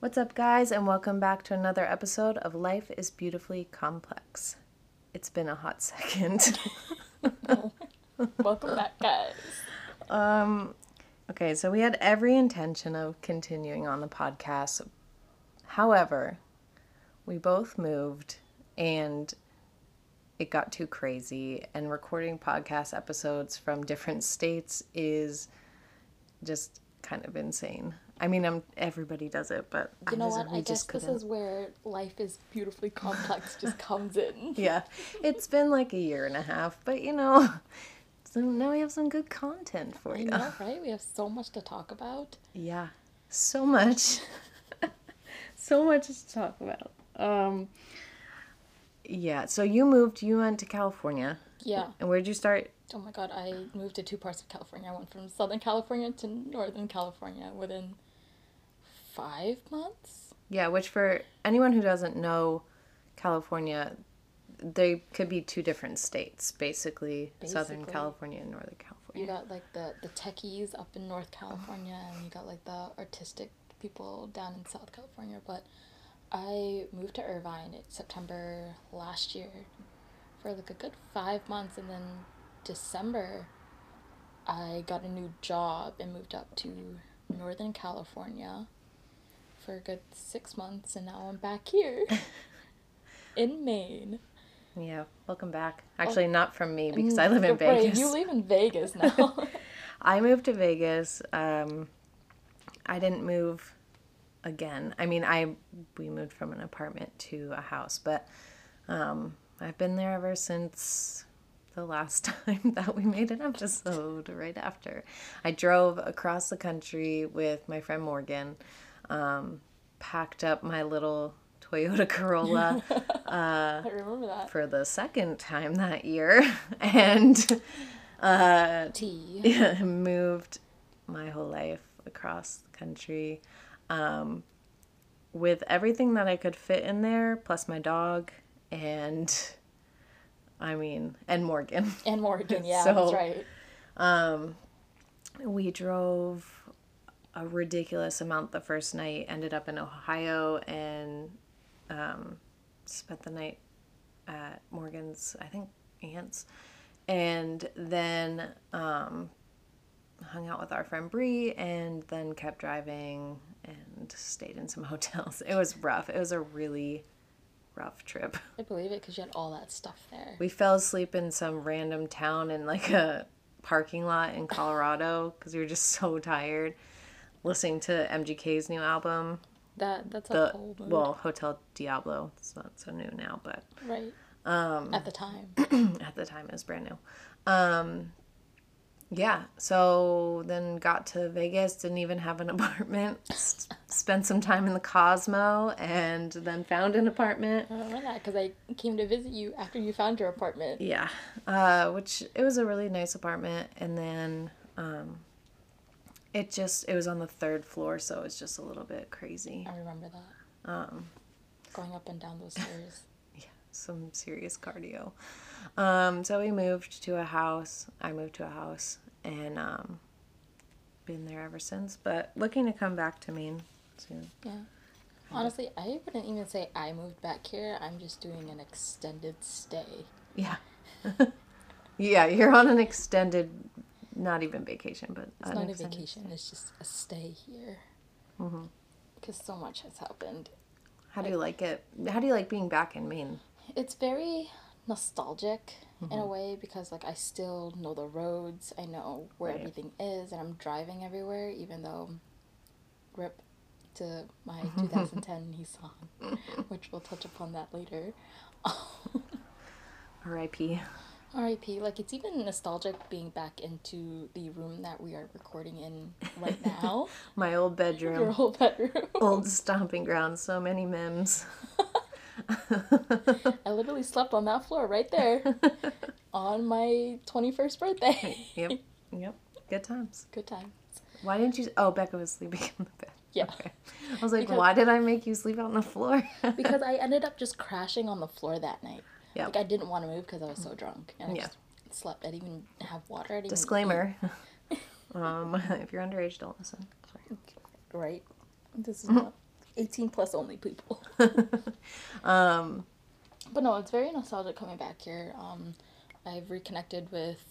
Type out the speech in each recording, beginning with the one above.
What's up, guys, and welcome back to another episode of Life is Beautifully Complex. It's been a hot second. Welcome back, guys. um, okay, so we had every intention of continuing on the podcast. However, we both moved and it got too crazy, and recording podcast episodes from different states is just kind of insane. I mean, I'm everybody does it, but You know what? I guess this is where life is beautifully complex just comes in. yeah, it's been like a year and a half, but you know, so now we have some good content for I you. know, right? We have so much to talk about. Yeah, so much, so much to talk about. Um, yeah. So you moved. You went to California, Yeah. and where'd you start? Oh my god, I moved to two parts of California. I went from Southern California to Northern California within five months. Yeah, which for anyone who doesn't know California, they could be two different states, basically, Southern California and Northern California. You got like the, the techies up in North California, and you got like the artistic people down in South California. But I moved to Irvine in September last year for like a good five months, and then December I got a new job and moved up to Northern California for a good six months, and now I'm back here in Maine. Yeah, welcome back. Actually, not from me because I live in Mm, Right, Vegas. you live in Vegas now. I moved to Vegas. Um, I didn't move again. I mean, I we moved from an apartment to a house, but um, I've been there ever since the last time that we made an episode. Right after, I drove across the country with my friend Morgan. Um, packed up my little Toyota Corolla I remember that. for the second time that year, and uh, Tea. moved my whole life across the country um, with everything that I could fit in there, plus my dog, and I mean, and Morgan. And Morgan, yeah, So- that's right. Um, we drove a ridiculous amount the first night, ended up in Ohio, and um, spent the night at Morgan's, I think, aunt's. And then um, hung out with our friend Bree, and then kept driving and stayed in some hotels. It was rough. It was a really rough trip. I believe it because you had all that stuff there. We fell asleep in some random town in like a parking lot in Colorado because we were just so tired listening to MGK's new album. That that's a The well, Hotel Diablo. It's not so new now, but right? um, At the time, at the time it was brand new. Um, yeah, so then got to Vegas, didn't even have an apartment. S- spent some time in the Cosmo, and then found an apartment. I remember that because I came to visit you after you found your apartment. Yeah, uh, which it was a really nice apartment, and then um, it just it was on the third floor, so it was just a little bit crazy. I remember that. Um, Going up and down those stairs. Yeah, some serious cardio. Um, so we moved to a house. I moved to a house, and um, been there ever since. But looking to come back to Maine soon. Yeah. Honestly, I wouldn't even say I moved back here. I'm just doing an extended stay. Yeah, yeah, you're on an extended, not even vacation, but It's not a vacation. It's just a stay here. Mm-hmm. Because so much has happened. How do you like it? How do you like being back in Maine? It's very nostalgic in Mm-hmm. a way because like I still know the roads. I know where Right. everything is, and I'm driving everywhere. Even though, rip to my 2010 Nissan, which we'll touch upon that later. R.I.P. R.I.P. Like it's even nostalgic being back into the room that we are recording in right now. My old Your bedroom, whole bedroom. old stomping ground. So many memes. I literally slept on that floor right there on my 21st birthday. Yep, yep. Good times. Good times. Why didn't you? Oh, Becca was sleeping in the bed. Yeah. Okay. I was like, Because- why did I make you sleep out on the floor? because I ended up just crashing on the floor that night. Yeah. Like I didn't want to move because I was so drunk and I Yeah. just slept. I didn't even have water. I Disclaimer. um, if you're underage, don't listen. Sorry. right. This is not 18 plus only people. um, but no, it's very nostalgic coming back here. Um, I've reconnected with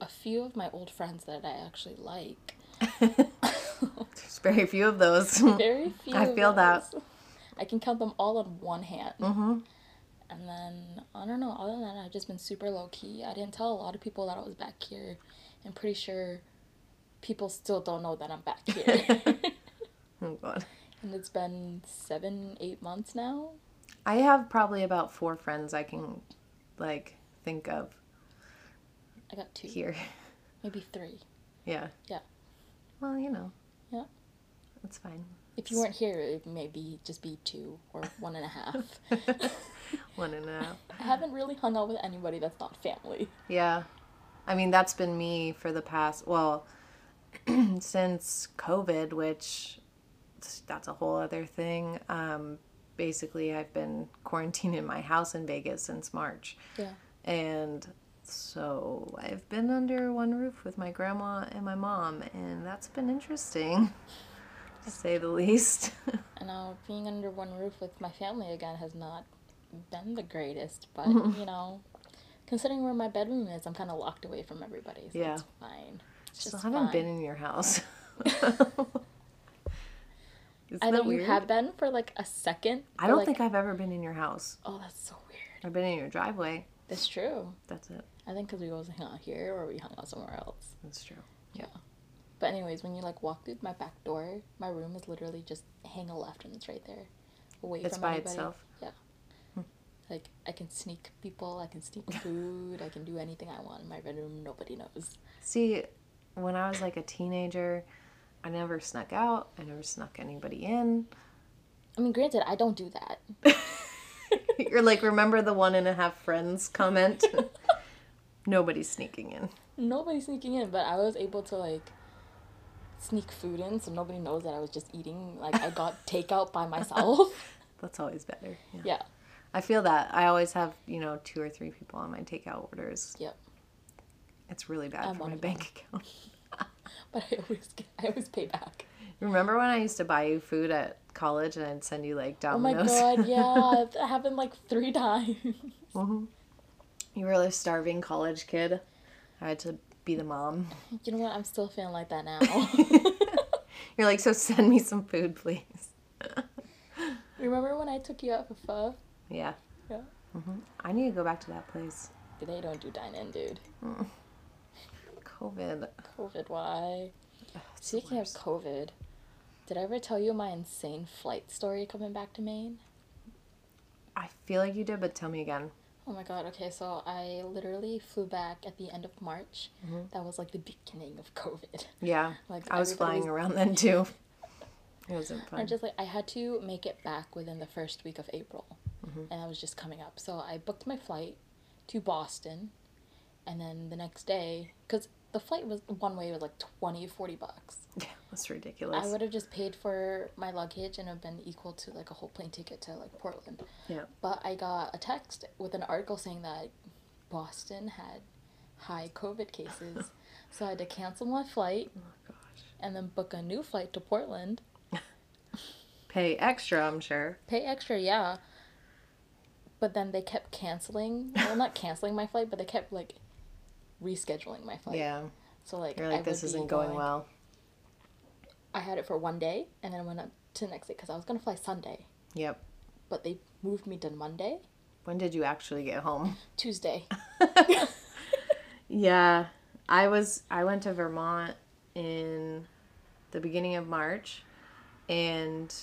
a few of my old friends that I actually like. there's very few of those. Very few. I feel that. I can count them all on one hand. hmm And then I don't know. Other than that, I've just been super low key. I didn't tell a lot of people that I was back here. I'm pretty sure people still don't know that I'm back here. Oh god. and it's been seven, eight months now. I have probably about four friends I can like think of I got two, here. maybe three. Yeah. Yeah. Well, you know. Yeah. That's fine. If you weren't here, it maybe just be two or one and a half. One and a half. I haven't really hung out with anybody that's not family. Yeah. I mean, that's been me for the past, well, since COVID, which that's a whole other thing. Um, basically, I've been quarantined in my house in Vegas since March. Yeah. And so I've been under one roof with my grandma and my mom, and that's been interesting, to say the least. And now being under one roof with my family again has not been the greatest, but you know, considering where my bedroom is, I'm kind of locked away from everybody, so Yeah. it's fine. It's just I haven't fine. been in your house. I know you have been for like a second. I don't like, think I've ever been in your house. Oh, that's so weird. I've been in your driveway. That's true. That's it. I think because we always hang out here or we hung out somewhere else. That's true. But anyways, when you like walk through my back door, my room is literally just hang a left and it's right there, away It's from by anybody. itself. Yeah. Hmm. Like I can sneak people, I can sneak food, I can do anything I want in my bedroom. Nobody knows. See, when I was like a teenager, I never snuck out. I never snuck anybody in. I mean, granted, I don't do that. You're like, remember the one and a half friends comment? Nobody's sneaking in. Nobody's sneaking in, but I was able to like sneak food in so nobody knows that I was just eating. Like I got takeout by myself. That's always better. Yeah. yeah. I feel that. I always have, you know, two or three people on my takeout orders. Yep. It's really bad I'm for my them. bank account. But I always get, I always pay back. Remember when I used to buy you food at college and I'd send you like Domino's? Oh my god, yeah. That happened like three times. Mm-hmm. You were a starving college kid. I had to be the mom. You know what? I'm still feeling like that now. You're like, so send me some food, please. Remember when I took you out for pho? Yeah. Yeah. Mhm. I need to go back to that place. They don't do dine in, dude. COVID. COVID, why? The Speaking of. COVID, did I ever tell you my insane flight story coming back to Maine? I feel like you did, but tell me again. Oh my god, okay, so I literally flew back at the end of March. Mhm. That was like the beginning of COVID. Yeah. Like I was flying around then too. It wasn't fun. I just like I had to make it back within the first week of April, Mhm. and I was just coming up. So I booked my flight to Boston, and then the next day, because the flight was one way was like 20, 40 bucks. Yeah, that's ridiculous. I would have just paid for my luggage and have been equal to like a whole plane ticket to like Portland. Yeah. But I got a text with an article saying that Boston had high COVID cases. so I had to cancel my flight Oh gosh. and then book a new flight to Portland. Pay extra, I'm sure. Pay extra, yeah. But then they kept canceling. Well, not canceling my flight, but they kept like rescheduling my flight. Yeah. So like You're like, would this isn't going well. I had it for one day and then went up to the next day because I was gonna fly Sunday, Yep. but they moved me to Monday, When did you actually get home? Tuesday. Yeah, I was. I went to Vermont in the beginning of March, and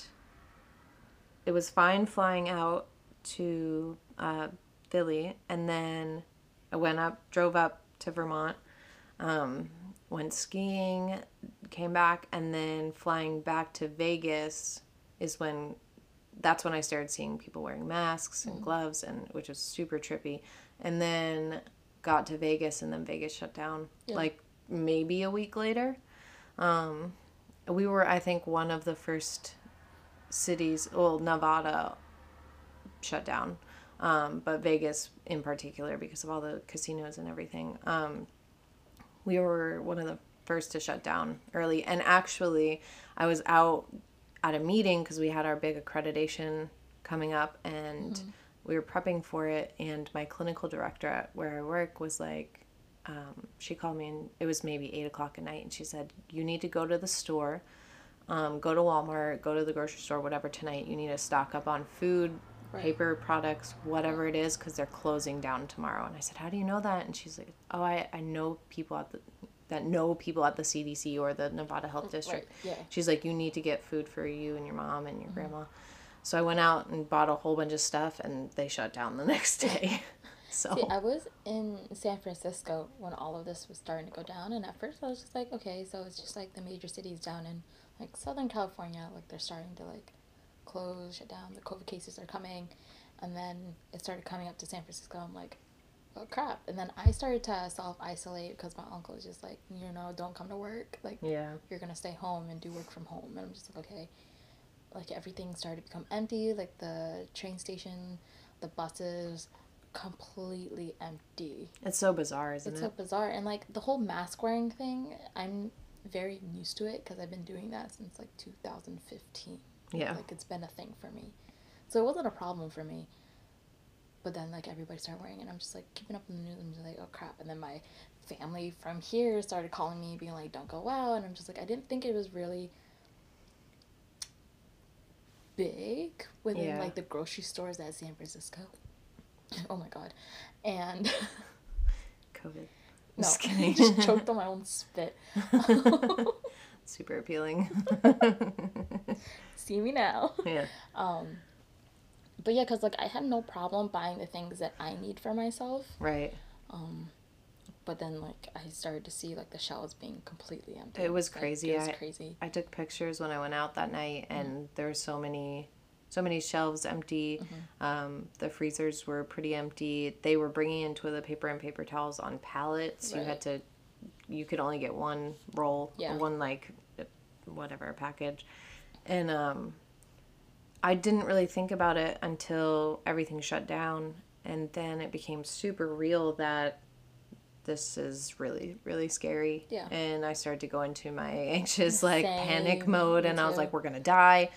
it was fine flying out to uh, Philly, and then I went up, drove up to Vermont, um, went skiing, came back, and then flying back to Vegas is when. That's when I started seeing people wearing masks and gloves, and which was super trippy. And then got to Vegas and then Vegas shut down Yeah. like maybe a week later. Um, we were, I think, one of the first cities, well, Nevada shut down, um, but Vegas in particular because of all the casinos and everything. Um, we were one of the first to shut down early. And actually, I was out at a meeting because we had our big accreditation coming up and we were prepping for it. And my clinical director at where I work was like, um, she called me and it was maybe eight o'clock at night and she said, You need to go to the store, um, go to Walmart, go to the grocery store, whatever tonight. You need to stock up on food, Right. paper products, whatever it is, because they're closing down tomorrow. And I said, How do you know that? And she's like, Oh, I, I know people at the that know people at the CDC or the Nevada Health mm, District. Right, yeah. She's like, You need to get food for you and your mom and your mm-hmm. grandma. So I went out and bought a whole bunch of stuff and they shut down the next day. so See, I was in San Francisco when all of this was starting to go down, and at first I was just like, okay, so it's just like the major cities down in like Southern California, like they're starting to like close, shut down. The COVID cases are coming, and then it started coming up to San Francisco. I'm like, oh crap! And then I started to self isolate because my uncle was just like, you know, don't come to work, like yeah. you're gonna stay home and do work from home, and I'm just like, okay. Like everything started to become empty, like the train station, the buses, completely empty. It's so bizarre, isn't It's it? It's so bizarre. And like the whole mask wearing thing, I'm very used to it because I've been doing that since like 2015. Yeah. Like it's been a thing for me. So it wasn't a problem for me. But then like everybody started wearing it and I'm just like keeping up in the news and just like, oh crap. And then my family from here started calling me being like, Don't go out and I'm just like I didn't think it was really big within Yeah. like the grocery stores at San Francisco. Oh my god. And COVID. no, just choked on my own spit. Super appealing. See me now. yeah. Um, but yeah, cause like I had no problem buying the things that I need for myself. Right. Um, but then like I started to see like the shelves being completely empty. It was Like, crazy. it was I- crazy. I took pictures when I went out that night, and there were so many, so many shelves empty. Um, the freezers were pretty empty. They were bringing in toilet paper and paper towels on pallets. You had to, you could only get one roll, Yeah. one like, whatever package, and um, I didn't really think about it until everything shut down, and then it became super real that this is really really scary Yeah. and i started to go into my anxious like panic mode me and i was too. like we're gonna die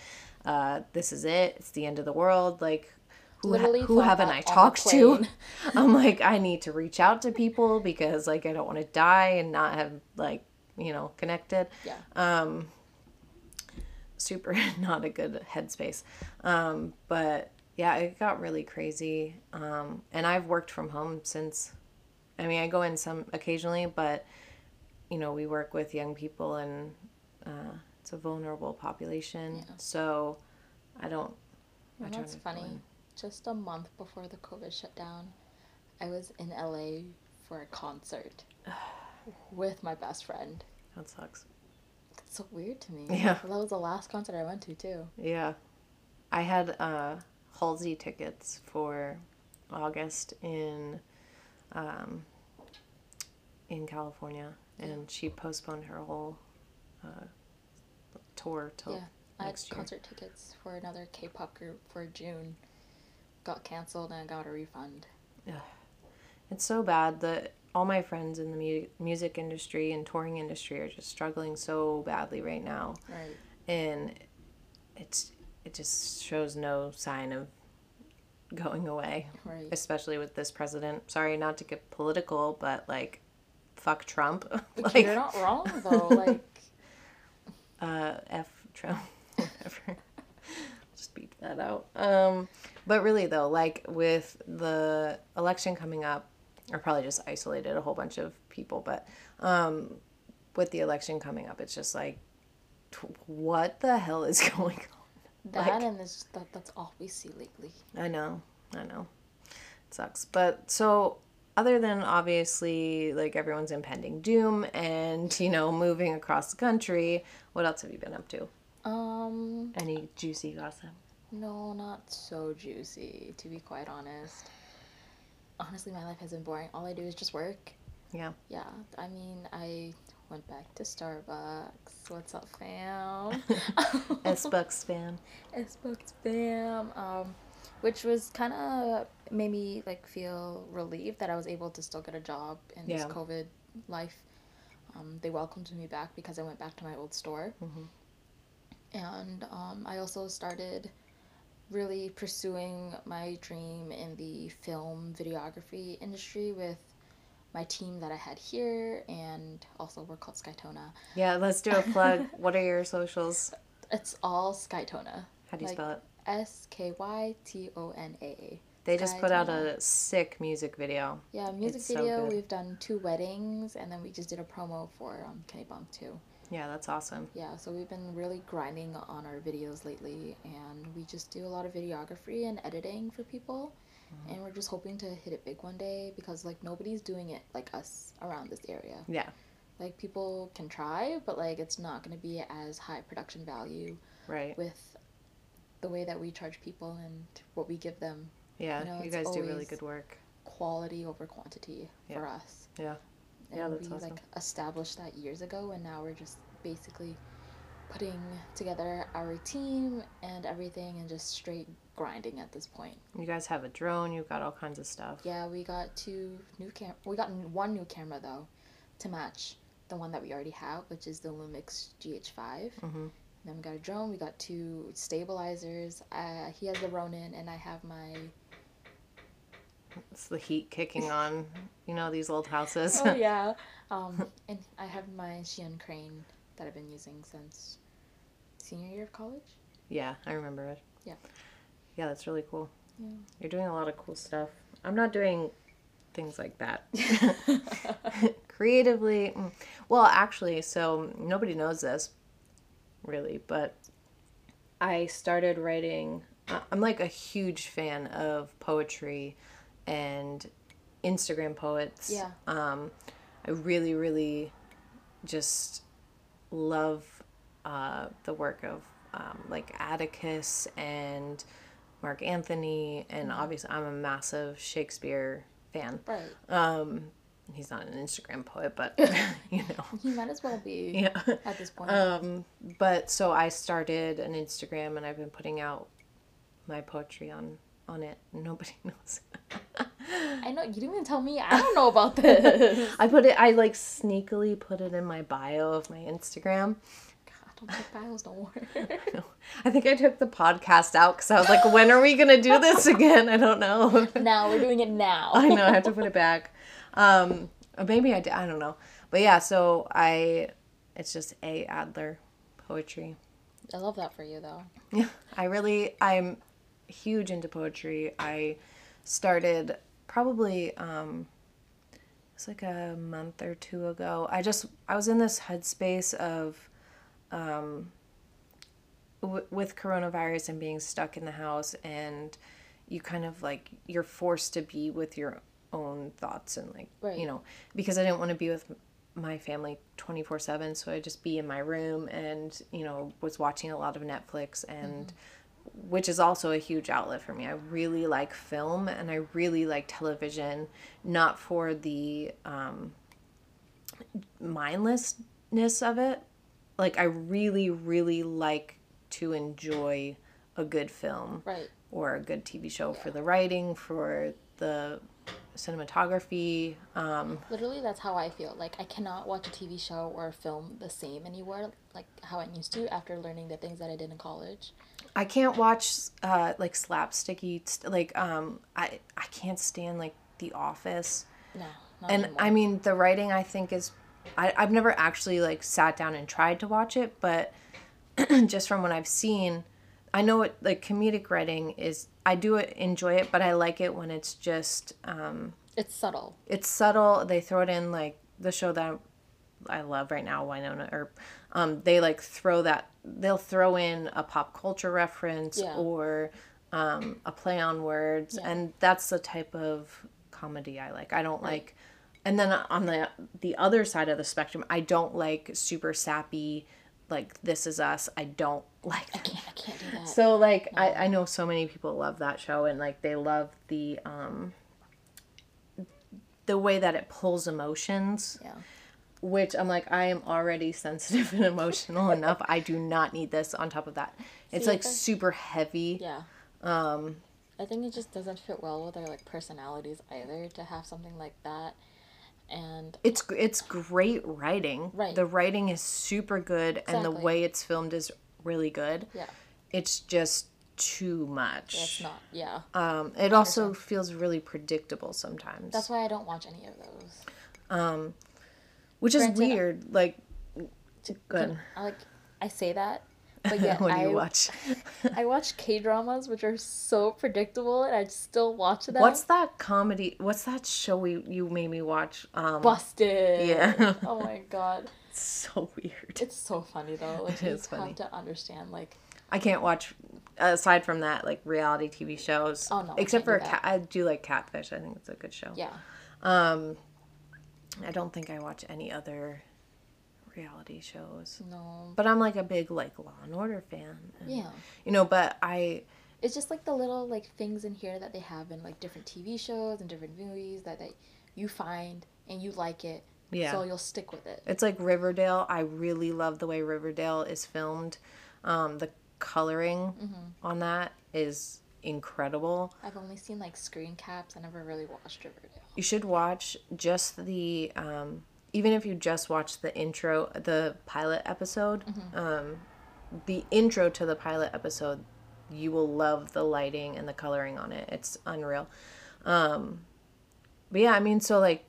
uh, this is it it's the end of the world like who, ha- who haven't i talked to? i'm like i need to reach out to people because like i don't want to die and not have like you know connected. Yeah. um super not a good headspace. Um but yeah it got really crazy. Um and i've worked from home since i mean i go in some occasionally but you know we work with young people and uh, it's a vulnerable population. Yeah. so i don't I that's funny. Just a month before the COVID shutdown, I was in LA for a concert with my best friend. that sucks It's so weird to me. Yeah. That was the last concert I went to too. Yeah. I had uh, Halsey tickets for August in um, in California, and she postponed her whole uh, tour till Yeah. I had year. concert tickets for another K-pop group for June. Got canceled and I got a refund. Yeah, It's so bad that all my friends in the mu- music industry and touring industry are just struggling so badly right now, Right. and it's it just shows no sign of going away. Right. especially with this president. Sorry, not to get political, but like, fuck Trump. Like, you're not wrong though. Like uh, f Trump, whatever. Just beat that out. Um, but really though, like with the election coming up, I probably just isolated a whole bunch of people. But um, with the election coming up, it's just like, t- what the hell is going on? that Like- and this that that's all we see lately. I know, I know. It sucks. But so other than obviously like everyone's impending doom and, you know, moving across the country, what else have you been up to? Um Any juicy gossip? No, not so juicy, to be quite honest. Honestly, my life has been boring. All I do is just work. Yeah. Yeah, I mean, I went back to Starbucks. What's up, fam? S-Bucks fam. S-Bucks fam. Um, which was kind of made me like feel relieved that I was able to still get a job in this COVID life. Um, they welcomed me back because I went back to my old store. Mhm. And um, I also started really pursuing my dream in the film videography industry with my team that I had here, and also we're called Skytona. Yeah, let's do a plug. what are your socials? It's all Skytona. How do you Like, spell it? S K Y T O N A. They just put out a sick music video. Yeah, music It's so video. good. We've done two weddings, and then we just did a promo for um, Kenny Bump too. Yeah, that's awesome. Yeah, so we've been really grinding on our videos lately, and we just do a lot of videography and editing for people. Mm-hmm. And we're just hoping to hit it big one day because like nobody's doing it like us around this area. Yeah, Like people can try, but like it's not going to be as high production value right. with the way that we charge people and what we give them. Yeah, you know, you guys do really good work. Quality over quantity for us. Yeah. And Yeah, that's we awesome. like established that years ago and now we're just basically putting together our team and everything and just straight grinding at this point. You guys have a drone. You've got all kinds of stuff. Yeah, we got two new cam we got one new camera though to match the one that we already have, which is the Lumix GH5. Mhm. Then we got a drone, we got two stabilizers. Uh, he has the Ronin and I have my It's the heat kicking on. You know these old houses. Oh yeah. Um, and I have my Zhiyun crane that I've been using since senior year of college. yeah, I remember it. Yeah. Yeah, that's really cool. Yeah. You're doing a lot of cool stuff. I'm not doing things like that. Creatively, mm, well, actually, so nobody knows this really, but I started writing. uh, I'm like a huge fan of poetry and Instagram poets. Yeah. Um, I really, really just love uh, the work of um, like Atticus and Mark Anthony, and obviously I'm a massive Shakespeare fan. Right. Um, he's not an Instagram poet, but you know, He might as well be yeah. at this point. Um, but so I started an Instagram, and I've been putting out my poetry on on it. Nobody knows. I know you didn't even tell me. I don't know about this. I put it. I like sneakily put it in my bio of my Instagram. God, don't take bios, don't worry. I think I took the podcast out because I was like, when are we gonna do this again? I don't know. now we're doing it now. I know I have to put it back. Um, maybe I did. I don't know. But yeah, so I, it's just a Adler poetry. I love that for you though. Yeah, I really I'm huge into poetry. I started probably um it's like a month or two ago. I just I was in this headspace of um w- with coronavirus and being stuck in the house and you kind of like you're forced to be with your own thoughts and like Right. you know because I didn't want to be with my family 24/7 so I just be in my room and you know was watching a lot of Netflix and which is also a huge outlet for me. I really like film and I really like television not for the um mindlessness of it. Like I really really like to enjoy a good film Right. or a good TV show for the writing, for the cinematography. Um, Literally, that's how I feel. Like I cannot watch a TV show or a film the same anymore, like how I used to after learning the things that I did in college. I can't watch uh, like slapsticky st- like um I I can't stand like The Office. No, and anymore. I mean the writing I think is I, I've never actually like sat down and tried to watch it, but just from what I've seen, I know it like comedic writing is I do it, enjoy it, but I like it when it's just um it's subtle. it's subtle. They throw it in like the show that I love right now, Winona, or um, they like throw that they'll throw in a pop culture reference Yeah. or um, a play on words, Yeah. and that's the type of comedy I like. I don't like, and then on the the other side of the spectrum, I don't like super sappy, like This Is Us. I don't like that. Can't, I can't do that. So like I, I know so many people love that show and like they love the um the way that it pulls emotions yeah. Which I'm like I am already sensitive and emotional enough I do not need this on top of that it's See, like I- super heavy Yeah. um I think it just doesn't fit well with our like personalities either to have something like that. And it's it's great writing Right. the writing is super good and the way it's filmed is really good. Yeah. It's just too much. It's not. Yeah. Um, it also feels really predictable sometimes, That's why I don't watch any of those. Which is granted- weird. Like, good. I like I say that, but yet when I you watch, I watch K dramas which are so predictable and I still watch them. what's that comedy? What's that show we you made me watch? Um, busted? Yeah. oh my god. It's so weird. It's so funny though. Like It you is funny. have to understand like I can't watch aside from that like reality TV shows. Oh, no, I except for do cat. I do like Catfish. I think it's a good show. yeah. Um, I don't think I watch any other reality shows, No. but I'm like a big like Law and Order fan. and- Yeah. You know, but I It's just like the little like things in here that they have in like different TV shows and different movies that, that you find and you like it. Yeah. So you'll stick with it. It's like Riverdale. I really love the way Riverdale is filmed. Um, the coloring on that is incredible. I've only seen like screen caps. I never really watched Riverdale. You should watch just the um, even if you just watch the intro, the pilot episode, um, the intro to the pilot episode, you will love the lighting and the coloring on it. It's unreal. Um, but yeah, I mean, so like,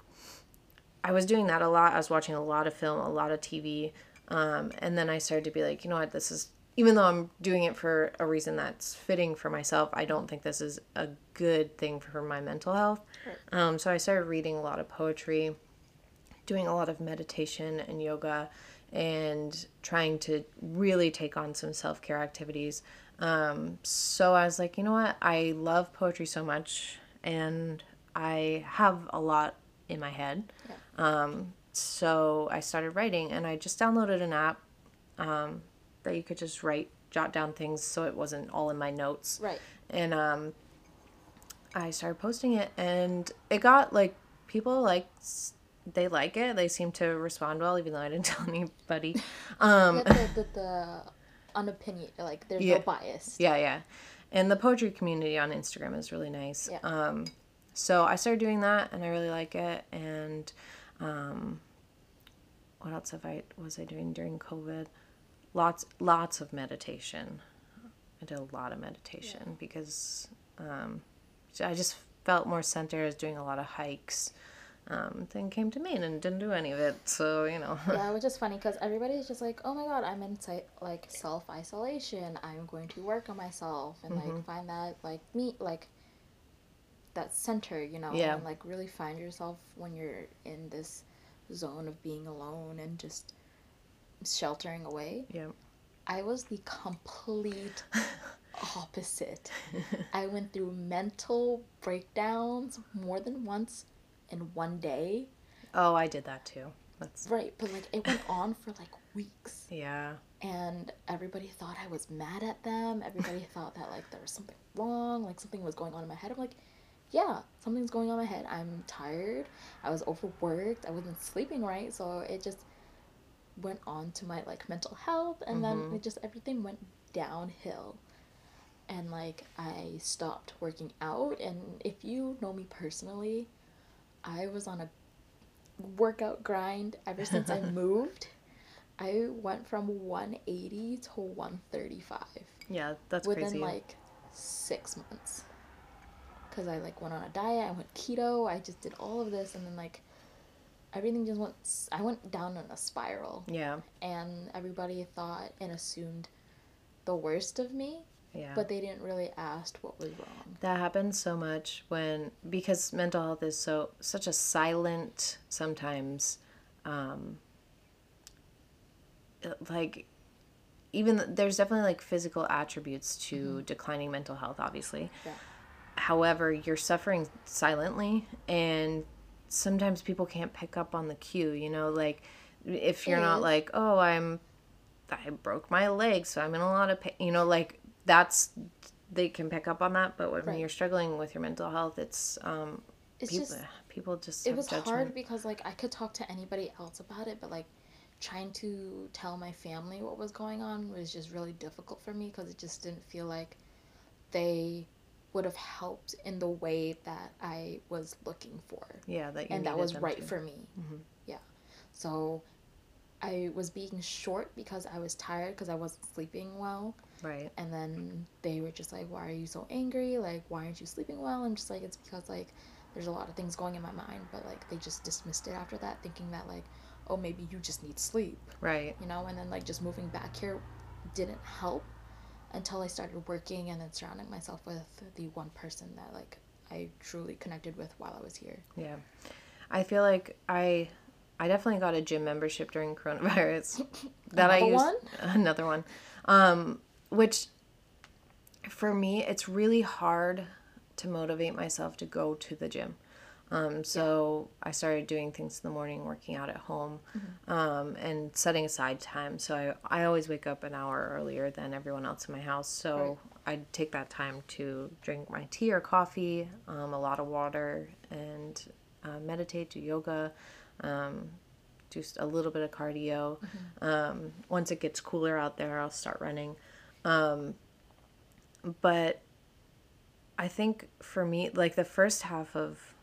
I was doing that a lot. I was watching a lot of film, a lot of TV, um, and then I started to be like, you know what, this is even though I'm doing it for a reason that's fitting for myself, I don't think this is a good thing for my mental health. Um, so I started reading a lot of poetry, doing a lot of meditation and yoga, and trying to really take on some self care activities. Um, so I was like, you know what? I love poetry so much, and I have a lot in my head. Um, so I started writing, and I just downloaded an app um, that you could just write, jot down things, so it wasn't all in my notes Right. and um i started posting it and it got like people like they like it they seem to respond well even though i didn't tell anybody um the, the, the unopinion like there's Yeah. no bias. yeah yeah and the poetry community on instagram is really nice Yeah. um so i started doing that and i really like it and um what else have i was i doing during covid lots lots of meditation i did a lot of meditation because um i just felt more centered i was doing a lot of hikes um then came to maine and didn't do any of it so you know yeah, which is funny because everybody's just like, oh my god, I'm in like self isolation. I'm going to work on myself and Mm-hmm. like find that like me like that center, you know, Yeah. and like really find yourself when you're in this zone of being alone and just sheltering away. yeah I was the complete opposite. I went through mental breakdowns more than once in one day. oh i did that too that's Right, but like it went on for like weeks. yeah And everybody thought I was mad at them. Everybody thought that like there was something wrong, like something was going on in my head. I'm like, yeah, something's going on in my head. I'm tired. I was overworked. I wasn't sleeping right. So it just went on to my like mental health and then mm-hmm. it just everything went downhill. And like I stopped working out and if you know me personally, I was on a workout grind ever since I moved. I went from 180 to 135 yeah that's within crazy like six months. Cause I like went on a diet, I went keto, I just did all of this, and then like everything just went. i went down in a spiral, yeah and everybody thought and assumed the worst of me, yeah but they didn't really ask what was wrong. That happens so much when because mental health is so such a silent sometimes um like even there's definitely like physical attributes to declining mental health obviously. Yeah. However, you're suffering silently and sometimes people can't pick up on the cue, you know, like if you're It not like, "Oh, I'm I broke my leg, so I'm in a lot of pain." You know, like that's they can pick up on that, but when Right. you're struggling with your mental health, it's um It's people, just people just it was judgment. hard because like I could talk to anybody else about it, but like trying to tell my family what was going on was just really difficult for me because it just didn't feel like they would have helped in the way that I was looking for. Yeah, that you and that was right to. for me. Mm-hmm. Yeah. So I was being short because I was tired because I wasn't sleeping well. Right. And then they were just like, Why are you so angry? Like, why aren't you sleeping well? I'm just like, It's because, like, there's a lot of things going in my mind. But, like, they just dismissed it after that, thinking that, like, oh, maybe you just need sleep, Right. you know? And then, like, just moving back here didn't help until I started working and then surrounding myself with the one person that, like, I truly connected with while I was here. Yeah. I feel like I I definitely got a gym membership during coronavirus that I Another used one? another one. Um which for me it's really hard to motivate myself to go to the gym. Um, so I started doing things in the morning, working out at home, um, and setting aside time. So I, I always wake up an hour earlier than everyone else in my house. So I'd take that time to drink my tea or coffee, um, a lot of water, and uh, meditate, do yoga, um, do a little bit of cardio. Um, once it gets cooler out there, I'll start running. Um, but I think for me, like the first half of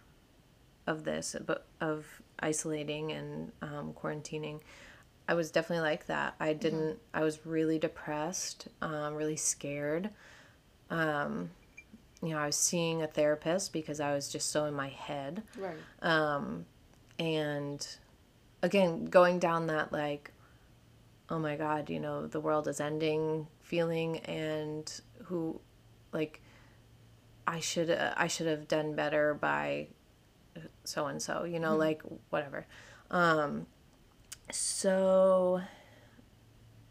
of this, but of isolating and um, quarantining, I was definitely like that. I didn't. I was really depressed, um, really scared. Um, you know, I was seeing a therapist because I was just so in my head Right. and again going down that like oh my god you know the world is ending feeling and who like i should uh, i should have done better by so and so you know like whatever. Um so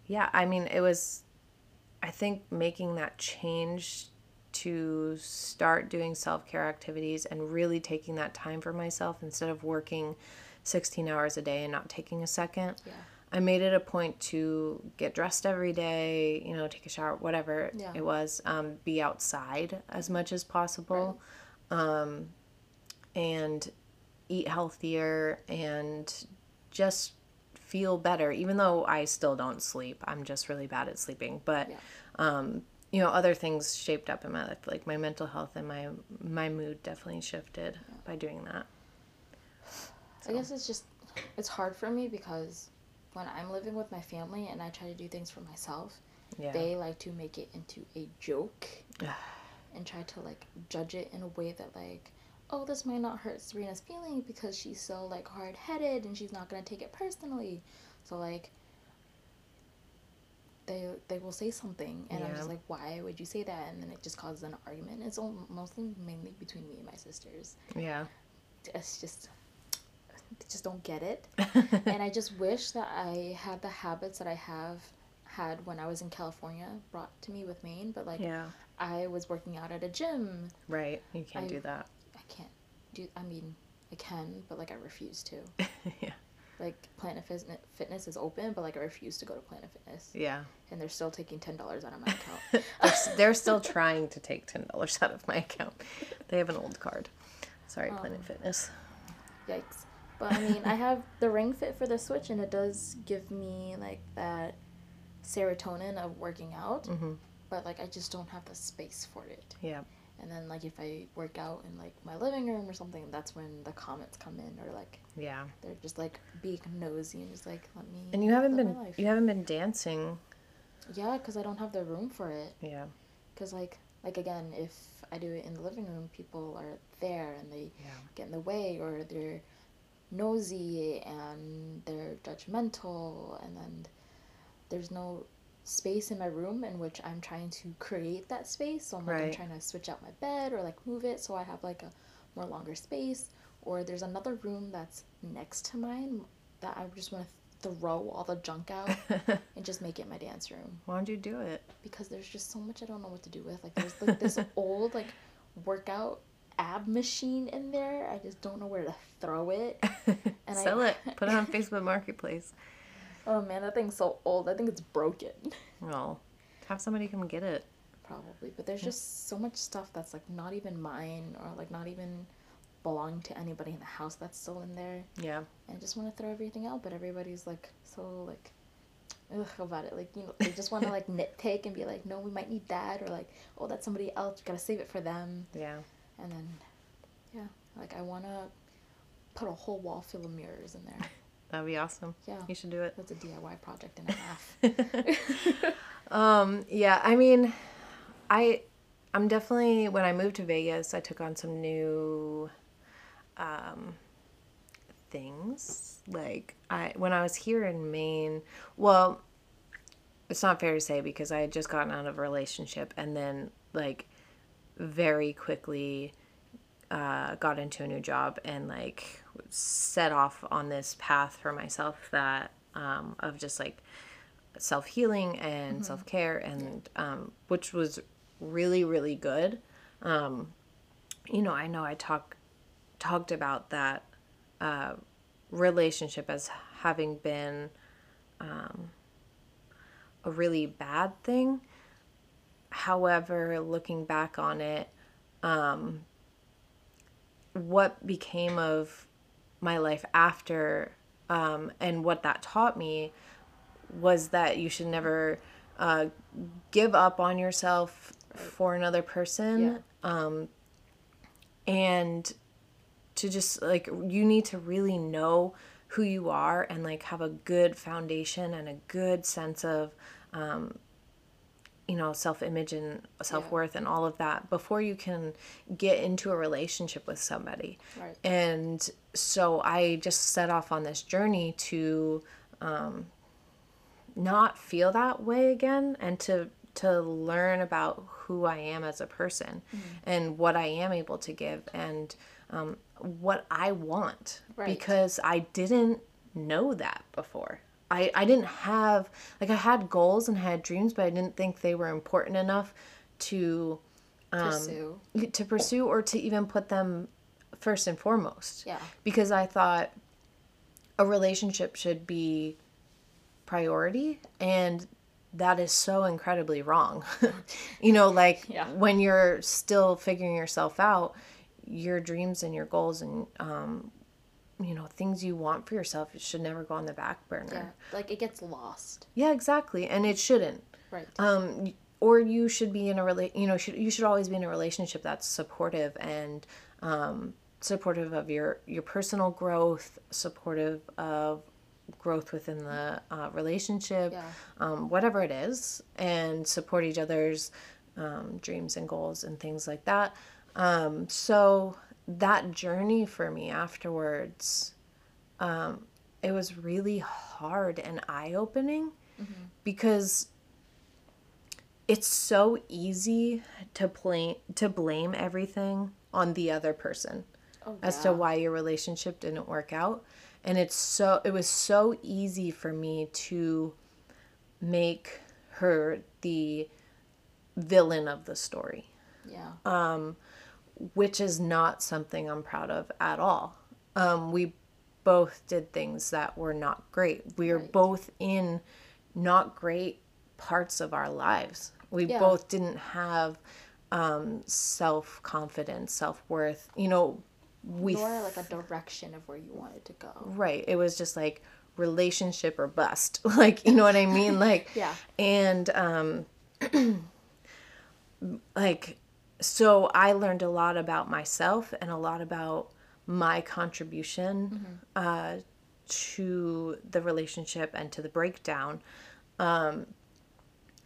yeah i mean it was i think making that change to start doing self-care activities and really taking that time for myself instead of working 16 hours a day and not taking a second Yeah. i made it a point to get dressed every day you know take a shower whatever Yeah. it was um, be outside as much as possible. Um, and eat healthier and just feel better even though i still don't sleep. I'm just really bad at sleeping. But Yeah. um, you know other things shaped up in my life like my mental health and my my mood definitely shifted by doing that. I guess it's just it's hard for me because when I'm living with my family and I try to do things for myself, yeah. they like to make it into a joke and try to like judge it in a way that like oh this might not hurt Serena's feeling because she's so like hard headed and she's not gonna take it personally. So like they they will say something and I'm just like why would you say that and then it just causes an argument. It's all, mostly mainly between me and my sisters. yeah It's just they just don't get it. and I just wish that I had the habits that I have had when I was in California brought to me with Maine, but like yeah I was working out at a gym. right you can't I- do that can't do I mean I can, but like I refuse to. yeah Like Planet Fitness Fitness is open, but like I refuse to go to Planet Fitness. yeah And they're still taking $10 out of my account. they're, they're still trying to take $10 out of my account they have an old card sorry planet fitness Yikes. But I mean, I have the Ring Fit for the Switch, and it does give me like that serotonin of working out. Mhm. But like, I just don't have the space for it. yeah And then like, if I work out in like my living room or something, that's when the comments come in, or like yeah they're just like being nosy and just like let me. and you haven't been you haven't been dancing Yeah, because I don't have the room for it. yeah Because like like again, if I do it in the living room, people are there and they yeah get in the way or they're nosy and they're judgmental and then there's no space in my room in which I'm trying to create that space. So I'm like I'm trying to switch out my bed or like move it so I have like a more longer space. Or there's another room that's next to mine that I just want to throw all the junk out and just make it my dance room why don't you do it because there's just so much I don't know what to do with. Like there's like this old like workout ab machine in there. I just don't know where to throw it. And I- sell it put it on facebook marketplace Oh man, that thing's so old. I think it's broken. well have somebody come get it Probably, but there's just so much stuff that's like not even mine or like not even belonging to anybody in the house that's still in there. yeah And I just want to throw everything out, but everybody's like so like ugh about it. Like you know, they just want to like nitpick and be like, no, we might need that, or like, oh, that's somebody else. You gotta save it for them. yeah And then, yeah, like I want to put a whole wall full of mirrors in there. That'd be awesome. Yeah. You should do it. That's a DIY project and a half. Um, yeah, I mean, I I'm definitely when I moved to Vegas, I took on some new um things. Like I when I was here in Maine, well, it's not fair to say because I had just gotten out of a relationship and then like very quickly uh, got into a new job and like set off on this path for myself that um, of just like self healing and self care and um, which was really really good. Um, you know, I know I talk talked about that uh, relationship as having been um, a really bad thing. However, looking back on it, um, what became of my life after um, and what that taught me was that you should never uh, give up on yourself for another person Yeah. and to just like you need to really know who you are and like have a good foundation and a good sense of um, you know self-image and self-worth and all of that before you can get into a relationship with somebody Right. and so i just set off on this journey to um, not feel that way again and to to learn about who I am as a person and what I am able to give and um, what I want Right. because I didn't know that before. I, I didn't have like I had goals and had dreams, but I didn't think they were important enough to Pursue. to pursue or to even put them first and foremost. Yeah. Because I thought a relationship should be priority and that is so incredibly wrong. you know, like Yeah. when you're still figuring yourself out, your dreams and your goals and um you know, things you want for yourself it should never go on the back Yeah. burner. Like it gets lost. Yeah, exactly. And it shouldn't Right. um or you should be in a rela- you know should you should always be in a relationship that's supportive and um supportive of your your personal growth supportive of growth within the uh, relationship Yeah. um, whatever it is and support each other's um, dreams and goals and things like that um, so that journey for me afterwards um, it was really hard and eye-opening because it's so easy to blame to blame everything on the other person Oh, as to why your relationship didn't work out. And it's so it was so easy for me to make her the villain of the story. Yeah. Uh, which is not something I'm proud of at all. Um, we both did things that were not great. We were Right. both in not great parts of our lives. We Yeah. both didn't have um, self confidence, self worth. You know, we Nor like a direction of where you wanted to go. Right. It was just like relationship or bust. like, you know what I mean? Like, Yeah. And, um, like, so I learned a lot about myself and a lot about my contribution uh, to the relationship and to the breakdown. Um,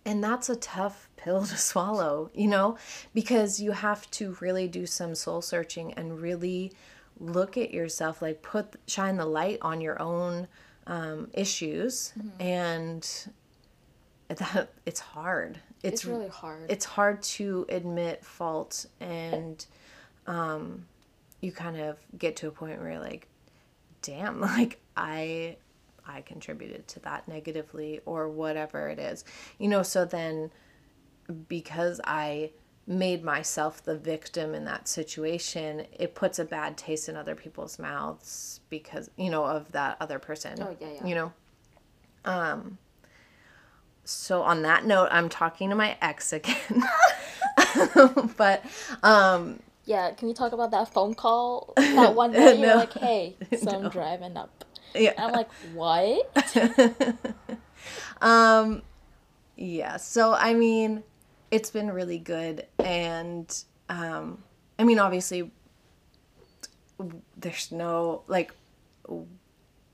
and that's a tough pill to swallow, you know, because you have to really do some soul searching and really look at yourself, like put shine the light on your own um, issues, and that it's hard. It's, really hard. It's hard to admit fault, and um, you kind of get to a point where you're like, "Damn, like I I contributed to that negatively or whatever it is. You know, so then because I made myself the victim in that situation, it puts a bad taste in other people's mouths because, you know, of that other person. Oh, yeah, yeah. You know? Um so on that note, I'm talking to my ex again. but um yeah. Can we talk about that phone call? That one day you're like, hey, so I'm driving up. yeah. And I'm like, what? Um, yeah. So I mean, it's been really good, and um, I mean, obviously, there's no like,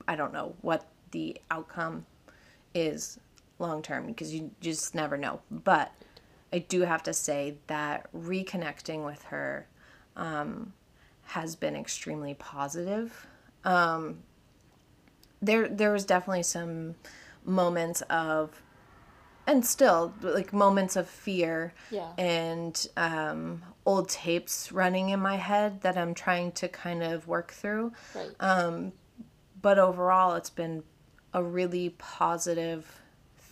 I don't know what the outcome is long term because you just never know. But I do have to say that reconnecting with her um, has been extremely positive. Um, there, there was definitely some moments of, and still like moments of fear Yeah. and um, old tapes running in my head that I'm trying to kind of work through Right. Um, but overall it's been a really positive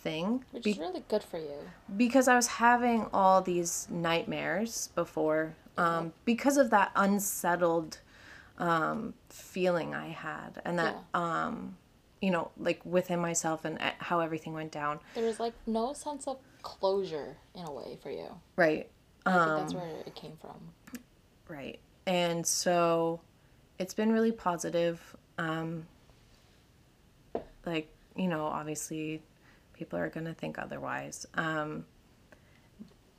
thing Which is really good for you. because I was having all these nightmares before um, because of that unsettled um, feeling I had and that um, you know like within myself and uh, how everything went down There was like no sense of closure in a way for you. right I think Um, that's where it came from. Right. And so it's been really positive. Um, like, you know, obviously people are going to think otherwise. Um,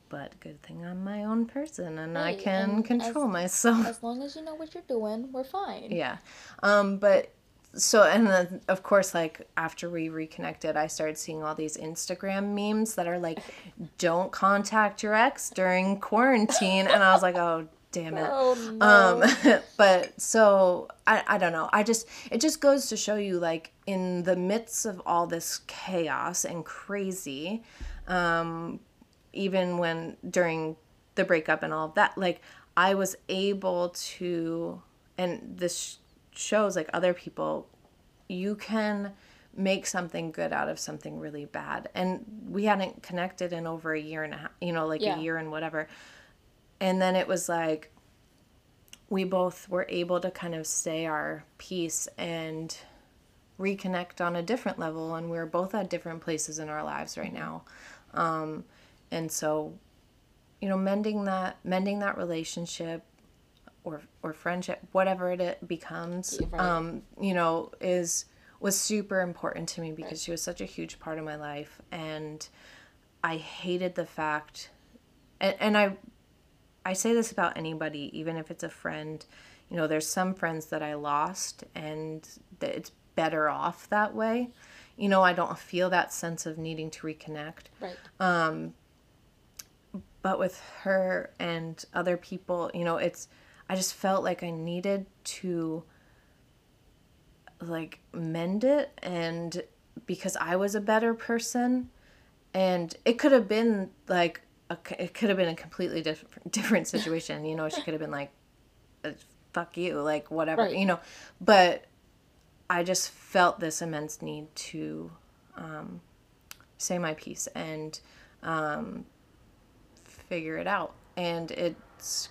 but good thing I'm my own person and I can and control as- myself. As long as you know what you're doing, we're fine. Yeah. Um, but so, and then of course, like after we reconnected, I started seeing all these Instagram memes that are like, don't contact your ex during quarantine. And I was like, oh, damn it. Oh no. Um, but so I, I don't know. I just it just goes to show you like in the midst of all this chaos and crazy, um, even when during the breakup and all of that, like I was able to, and this shows like other people, you can make something good out of something really bad. And we hadn't connected in over a year and a half, you know, like Yeah. a year and whatever and then it was like we both were able to kind of say our piece and reconnect on a different level. And we're both at different places in our lives right now. Um, and so you know mending that mending that relationship or or friendship whatever it becomes right. um, you know is was super important to me because she was such a huge part of my life. And i hated the fact and, and i I say this about anybody, even if it's a friend. You know, there's some friends that I lost, and that it's better off that way. You know, I don't feel that sense of needing to reconnect. right. Um, but with her and other people, you know, it's, I just felt like I needed to, like, mend it. And because I was a better person, and it could have been like, a, it could have been a completely different different situation. You know, she could have been like, uh, "Fuck you," like whatever. Right. You know, but I just felt this immense need to um, say my piece and um, figure it out, and it's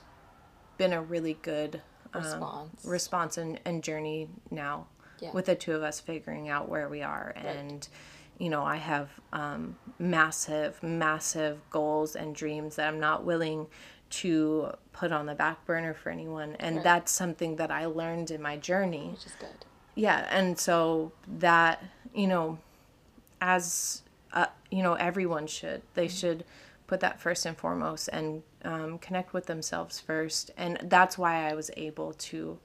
been a really good um, Response. response and, and journey now Yeah. with the two of us figuring out where we are and you know i have um, massive massive goals and dreams that i'm not willing to put on the back burner for anyone. And Right. that's something that i learned in my journey. Which is good. yeah and so that you know as uh, you know everyone should. They should put that first and foremost and um, connect with themselves first. And that's why i was able to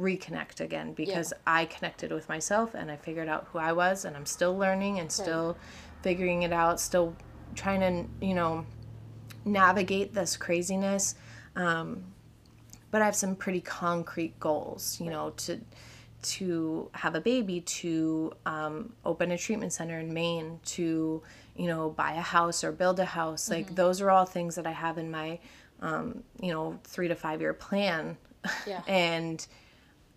reconnect again because i connected with myself and i figured out who i was and i'm still learning and still figuring it out still trying to you know navigate this craziness. Um, but I have some pretty concrete goals, you know, to to have a baby, to um, open a treatment center in Maine, to you know buy a house or build a house. Like those are all things that I have in my um, you know three to five year plan, Yeah. and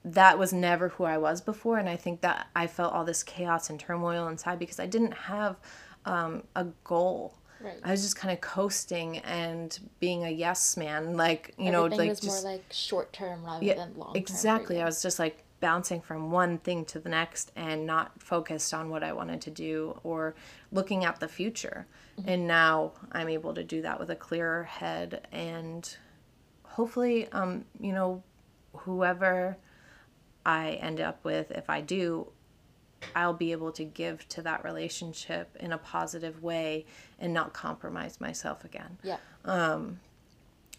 that was never who I was before. And I think that I felt all this chaos and turmoil inside because I didn't have um, a goal. Right. I was just kind of coasting and being a yes man, like you know, Everything like was just more like short term rather yeah, than long term. exactly. I was just like bouncing from one thing to the next and not focused on what I wanted to do or looking at the future. Mm-hmm. And now I'm able to do that with a clearer head and hopefully, um, you know, whoever I end up with, if I do, I'll be able to give to that relationship in a positive way and not compromise myself again Yeah. Um,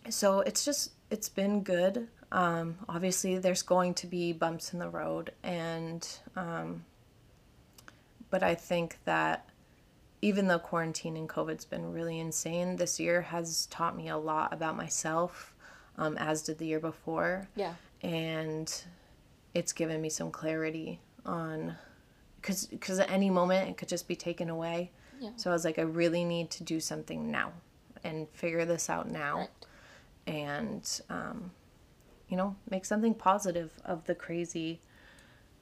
so it's just it's been good Um, obviously, there's going to be bumps in the road, and um, but I think that even though quarantine and COVID's been really insane, this year has taught me a lot about myself, um, as did the year before. Yeah. And it's given me some clarity on, because because at any moment it could just be taken away. Yeah. So I was like, I really need to do something now, and figure this out now, Right. and um, you know, make something positive of the crazy.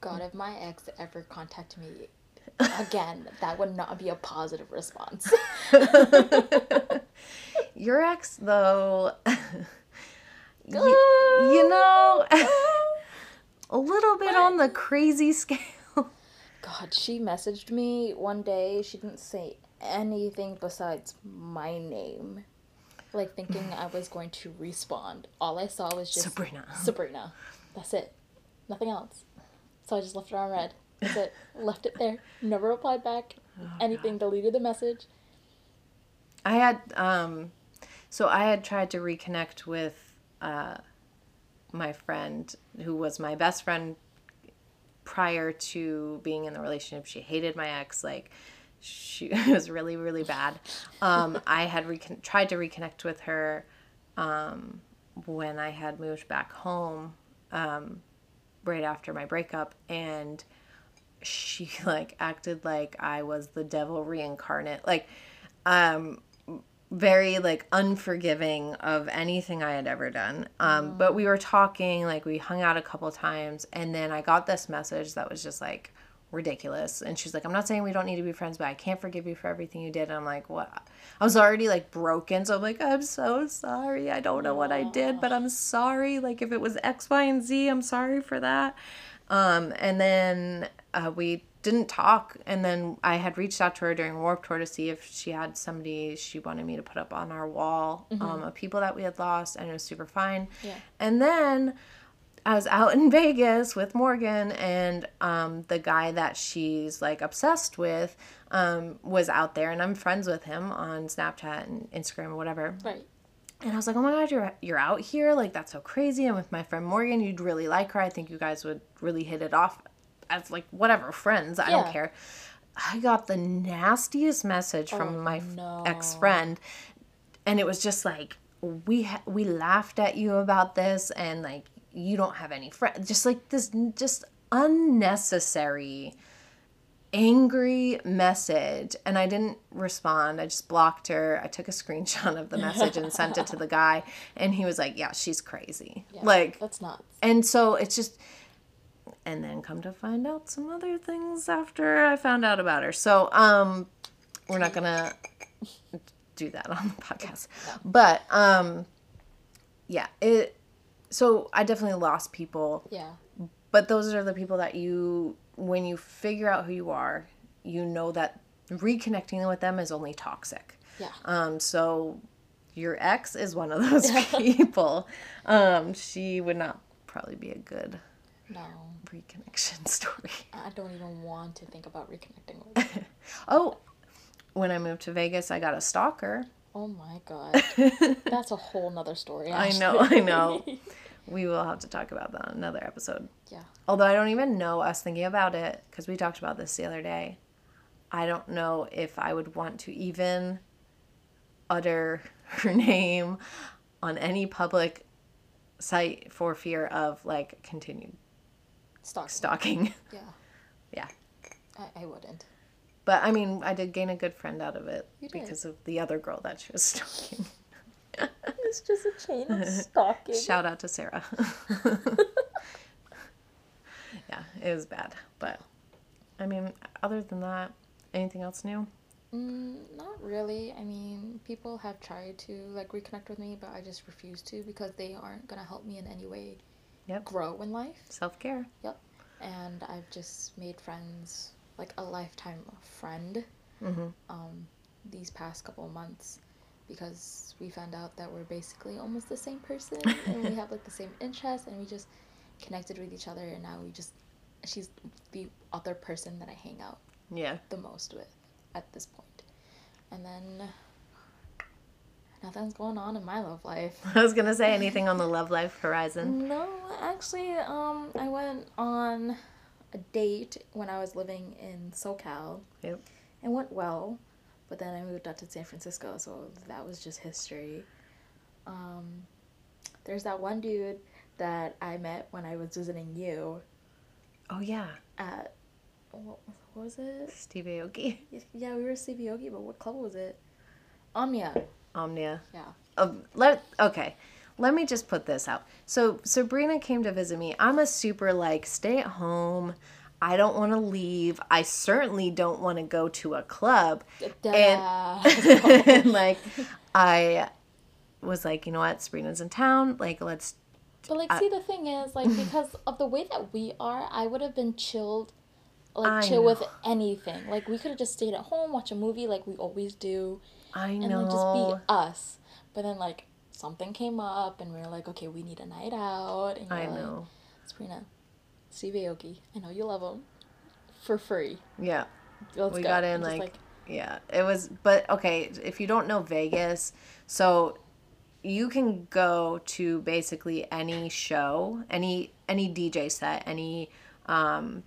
God, if my ex ever contacted me again, that would not be a positive response. Your ex, though, you, you know, a little bit on the crazy scale. God, she messaged me one day. She didn't say anything besides my name. Like thinking I was going to respond. All I saw was just Sabrina. Sabrina. That's it. Nothing else. So I just left it on read. That's it. Left it there. Never replied back. anything. Deleted the message. I had um so I had tried to reconnect with uh my friend who was my best friend prior to being in the relationship. She hated my ex like she was really really bad. Um I had recon- tried to reconnect with her um when I had moved back home um right after my breakup and she like acted like I was the devil reincarnate. Like um very like unforgiving of anything I had ever done. Um but we were talking like we hung out a couple times and then I got this message that was just like ridiculous. And she's like I'm not saying we don't need to be friends but I can't forgive you for everything you did. And I'm like what? I was already like broken so I'm like I'm so sorry. I don't know what I did but I'm sorry. Like if it was X Y and Z I'm sorry for that. Um, and then uh, we didn't talk. And then I had reached out to her during Warped Tour to see if she had somebody she wanted me to put up on our wall um, of people that we had lost, and it was super fine. Yeah. And then I was out in Vegas with Morgan, and um, the guy that she's like obsessed with um, was out there, and I'm friends with him on Snapchat and Instagram or whatever. Right. And I was like, "Oh my god, you're you're out here! Like that's so crazy!" And with my friend Morgan, you'd really like her. I think you guys would really hit it off as like whatever friends. I don't care. I got the nastiest message from Oh, my no. ex friend, and it was just like we ha- we laughed at you about this, and like you don't have any friends. Just like this, just unnecessary angry message and I didn't respond. I just blocked her. I took a screenshot of the message and sent it to the guy and he was like, "Yeah, she's crazy." Yeah. Like That's nuts. and so it's just and then come to find out some other things after I found out about her. So, um we're not to do that on the podcast. But um yeah, it so I definitely lost people Yeah. but those are the people that you when you figure out who you are you know that reconnecting with them is only toxic Yeah. um so your ex is one of those people um she would not probably be a good No. Reconnection story I don't even want to think about reconnecting with oh when i moved to vegas i got a stalker Oh my god. That's a whole nother story. i know i know we will have to talk about that on another episode yeah. Although I don't even know, us thinking about it because we talked about this the other day. I don't know if I would want to even utter her name on any public site for fear of like continued Stalking. stalking. Yeah. yeah. I, I wouldn't. But I mean, I did gain a good friend out of it because of the other girl that she was stalking. It's just a chain of stalking. Shout out to Sarah. yeah, it was bad. But I mean, other than that, anything else new? Mm, not really. I mean, people have tried to like reconnect with me, but I just refuse to because they aren't gonna help me in any way Yep. grow in life. Self care. Yep. And I've just made friends, like a lifetime friend, Mm-hmm. um, these past couple months because we found out that we're basically almost the same person and we have like the same interests and we just connected with each other and now we just she's the other person that I hang out Yeah. the most with at this point. And then Nothing's going on in my love life. I was gonna say anything on the love life horizon. No, actually, um, I went on a date when I was living in SoCal. Yep. It went well, but then I moved out to San Francisco, so that was just history. Um, there's that one dude that I met when I was visiting you Oh yeah, at what, what was it? Steve Aoki, Yeah, we were at Stevie Aoki, but what club was it? Omnia. Omnia. Yeah. Uh, let okay. Let me just put this out. So Sabrina came to visit me. I'm a super like stay at home. I don't want to leave. I certainly don't want to go to a club. Yeah. And like I was like, you know what, Sabrina's in town. Like let's But like, see, the thing is, like, because of the way that we are, I would have been chilled, like I chill with anything. Like, we could have just stayed at home, watch a movie, like we always do, I and know. then just be us. But then like something came up, and we were like, okay, we need a night out. And I like, know. Sabrina, Steve Aoki, I know you love him, for free. Yeah. Let's we go. got in And just, like, yeah it was but okay if you don't know vegas so you can go to basically any show any any dj set any um,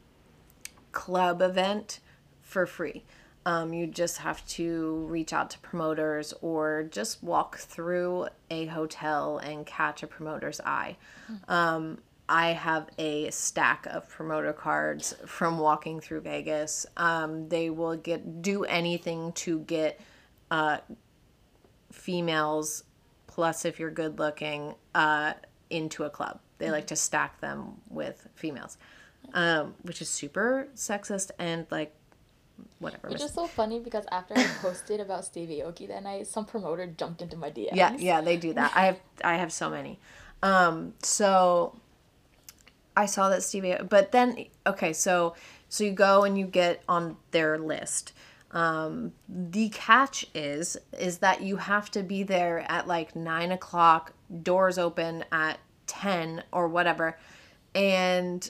club event for free um, you just have to reach out to promoters or just walk through a hotel and catch a promoter's eye um, I have a stack of promoter cards from walking through Vegas. Um, they will get do anything to get uh, females, plus if you're good looking, uh, into a club. They like to stack them with females, um, which is super sexist and like whatever. Which is so funny because after I posted about Stevie Aoki that night, some promoter jumped into my DMs. Yeah, yeah, they do that. I have I have so many. Um, so I saw that Stevie, but then okay, so so you go and you get on their list. Um, the catch is is that you have to be there at like nine o'clock. Doors open at ten or whatever, and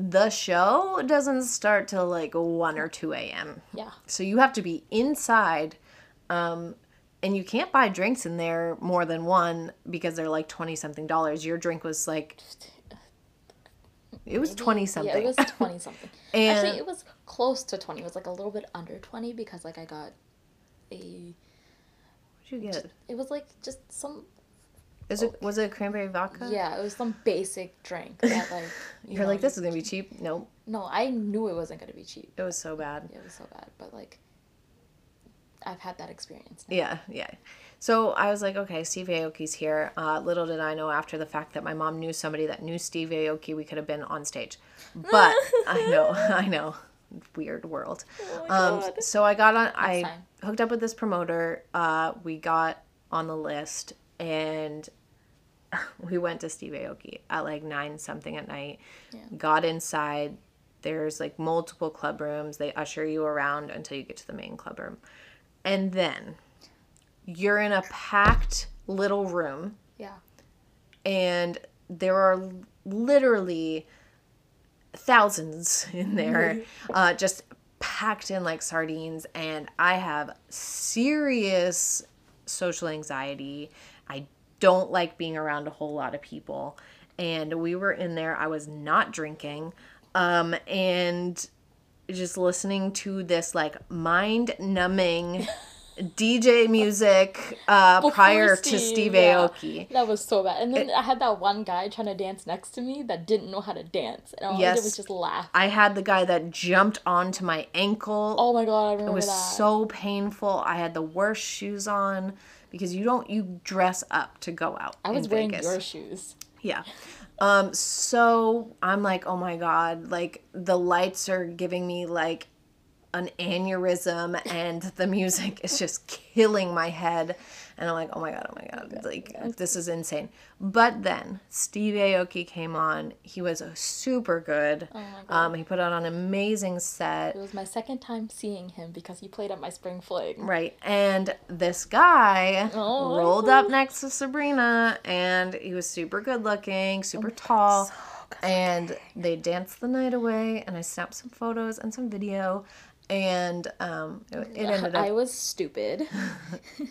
the show doesn't start till like one or two a.m. Yeah. So you have to be inside, um, and you can't buy drinks in there more than one because they're like twenty something dollars. Your drink was like, it was twenty something. Yeah, it was twenty something. And- Actually, it was close to twenty. It was like a little bit under twenty because like I got a. What'd you get? It was like just some. Is it was it cranberry vodka? Yeah, it was some basic drink that like. you You're know, like, this is gonna be cheap. Nope. No, I knew it wasn't gonna be cheap. It was so bad. It was so bad, but like. I've had that experience. Now. Yeah, yeah. So I was like, okay, Steve Aoki's here. Uh, little did I know after the fact that my mom knew somebody that knew Steve Aoki, we could have been on stage. But I know, I know, weird world. Oh Um, so I got on. I time. hooked up with this promoter. Uh, we got on the list, and we went to Steve Aoki at like nine something at night. Yeah. Got inside. There's like multiple club rooms. They usher you around until you get to the main club room, and then you're in a packed little room, Yeah. and there are literally thousands in there, uh, just packed in like sardines. And I have serious social anxiety. I don't like being around a whole lot of people. And we were in there. I was not drinking. Um, and just listening to this like mind numbing DJ music uh, prior to Steve yeah. Aoki. That was so bad. And then I had that one guy trying to dance next to me that didn't know how to dance. And all I did was just laugh. I had the guy that jumped onto my ankle. Oh my god, I remember it was that. so painful. I had the worst shoes on because you don't you dress up to go out. I was in wearing Vegas. your shoes. Yeah. Um so I'm like, "Oh my god, like the lights are giving me like an aneurysm and the music is just killing my head." And I'm like, "Oh my god, oh my god. Like this is insane." But then Steve Aoki came on. He was super good. Oh. Um he put on an amazing set. It was my second time seeing him because he played at my spring fling. Right. And this guy Oh. rolled up next to Sabrina and he was super good looking, super tall. so and they danced the night away and I snapped some photos and some video and um, it, it ended I was stupid.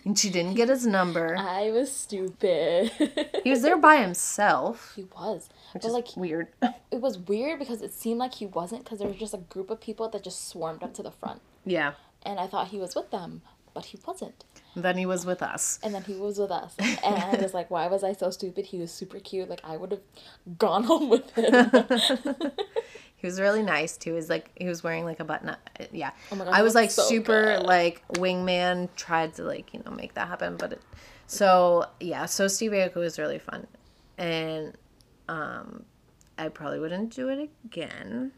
and she didn't get his number. I was stupid. He was there by himself, he was. which but is like weird. it was weird because it seemed like he wasn't because there was just a group of people that just swarmed up to the front. yeah. And I thought he was with them, but he wasn't. Then he was with us. And then he was with us. And I was like, why was I so stupid? He was super cute. Like I would have gone home with him. He was really nice too. He was like he was wearing like a button up. Yeah. Oh my God, I was like so super good. like wingman tried to like, you know, make that happen, but it, so yeah, so Steve Aoki was really fun. And um I probably wouldn't do it again.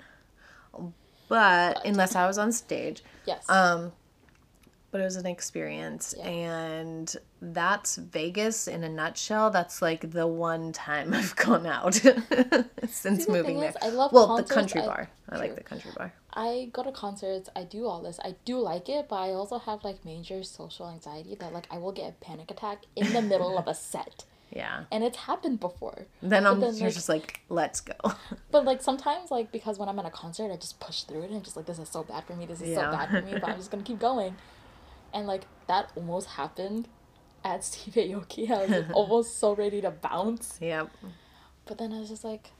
But unless I was on stage. yes. Um but it was an experience Yeah. and that's Vegas in a nutshell. That's like the one time I've gone out since the moving thing there. is, I love well, concerts. the country I- bar. I like the country bar. I go to concerts, I do all this. I do like it, but I also have like major social anxiety that like I will get a panic attack in the middle of a set. Yeah. And it's happened before. Then I'm then, you're like- just like, let's go. But like sometimes like because when I'm at a concert I just push through it and I'm just like this is so bad for me, this is Yeah. so bad for me, but I'm just gonna keep going. And like that almost happened at Steve Aoki. I was almost so ready to bounce. yep. But then I was just like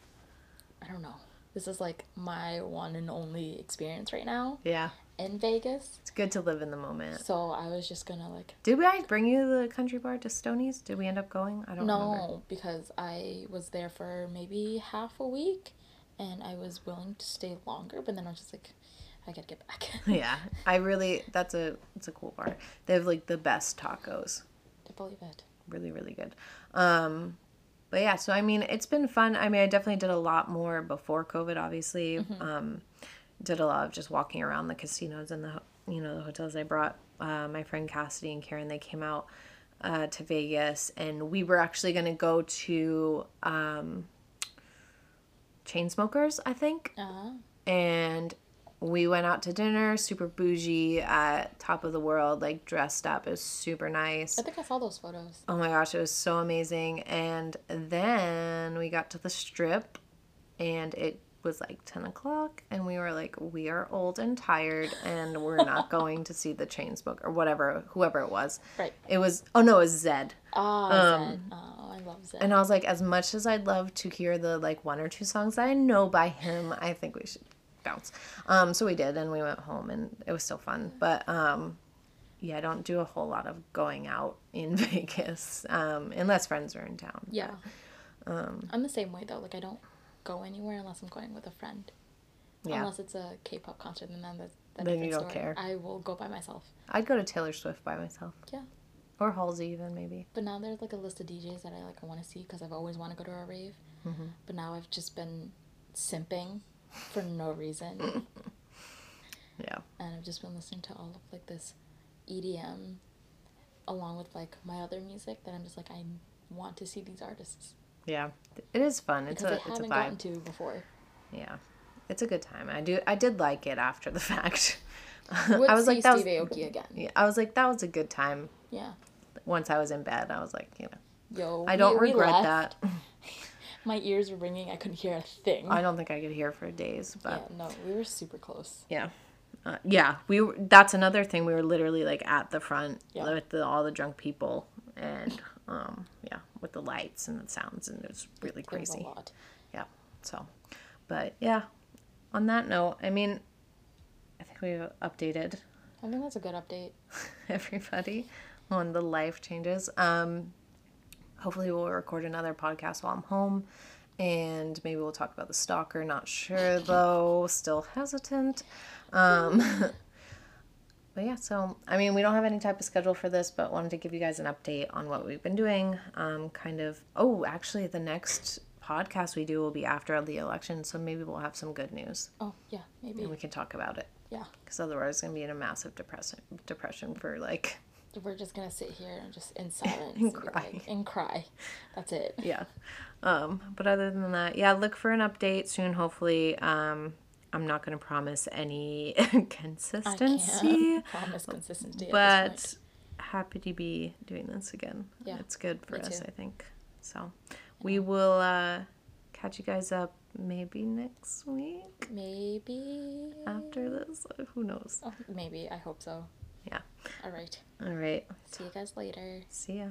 I don't know. This is like my one and only experience right now Yeah. in Vegas. It's good to live in the moment. So I was just gonna like Did I bring you the country bar to Stoney's? Did we end up going? I don't know. no remember. because I was there for maybe half a week and I was willing to stay longer, but then I was just like I gotta get back. Yeah. I really that's a it's a cool bar. They have like the best tacos. I believe it. really really good um but yeah so i mean it's been fun i mean i definitely did a lot more before covid obviously um did a lot of just walking around the casinos and the you know the hotels i brought uh, my friend cassidy and karen they came out uh, to vegas and we were actually going to go to um Chainsmokers i think Uh-huh. and we went out to dinner super bougie at top of the world like dressed up it was super nice I think I saw those photos. Oh my gosh, it was so amazing. And then we got to the strip and it was like 10 o'clock and we were like, we are old and tired and we're not going to see the chain smoke or whatever, whoever it was. Right. It was, oh no, it was Zedd. Ah, Zen. Oh, I love. And I was like, as much as I'd love to hear the like one or two songs that I know by him, I think we should bounce. Um, so we did and we went home and it was still fun. But um, yeah, I don't do a whole lot of going out in Vegas um, unless friends are in town. yeah. um, I'm the same way though. Like I don't go anywhere unless I'm going with a friend. Yeah. Unless it's a K-pop concert, and then that's a Then you don't care. I will go by myself. I'd go to Taylor Swift by myself. Yeah. Or Halsey even maybe. But now there's like a list of DJs that I like I want to see because I've always wanted to go to a rave. Mm-hmm. But now I've just been simping for no reason, Yeah. and I've just been listening to all of like this EDM, along with like my other music that I'm just like I want to see these artists Yeah. It is fun. It's because a I it's a vibe. gotten to before. Yeah. It's a good time. I do I did like it after the fact. I was like that was Steve Aoki again. yeah, I was like that was a good time. Yeah. Once I was in bed, I was like, you know, Yo. I don't we- we regret left. that. My ears were ringing. I couldn't hear a thing. I don't think I could hear for days, but yeah, no, we were super close. yeah. Uh, yeah, we were, that's another thing. We were literally like at the front Yeah. with the, all the drunk people and um yeah, with the lights and the sounds and it was really It was a crazy. lot. Yeah. So, but yeah, on that note, I mean, I think we've updated I think that's a good update. everybody on the life changes. Um, hopefully, we'll record another podcast while I'm home, and maybe we'll talk about the stalker. Not sure though, still hesitant. Um, but yeah, so I mean, we don't have any type of schedule for this, but wanted to give you guys an update on what we've been doing. Um, kind of. Oh, actually, the next podcast we do will be after the election, so maybe we'll have some good news Oh yeah, maybe. and we can talk about it. Yeah, Because otherwise, it's gonna be in a massive depression depression for like we're just gonna sit here and just in silence And cry. like- and cry. That's it. yeah. Um, but other than that, yeah, look for an update soon. Hopefully, um, I'm not gonna promise any I consistency, can't promise consistency. but happy to be doing this again. Yeah, it's good for us, too. I think. So we will uh, catch you guys up maybe next week Maybe. after this. Who knows? Oh, maybe. I hope so. All right. All right. See you guys later. See ya.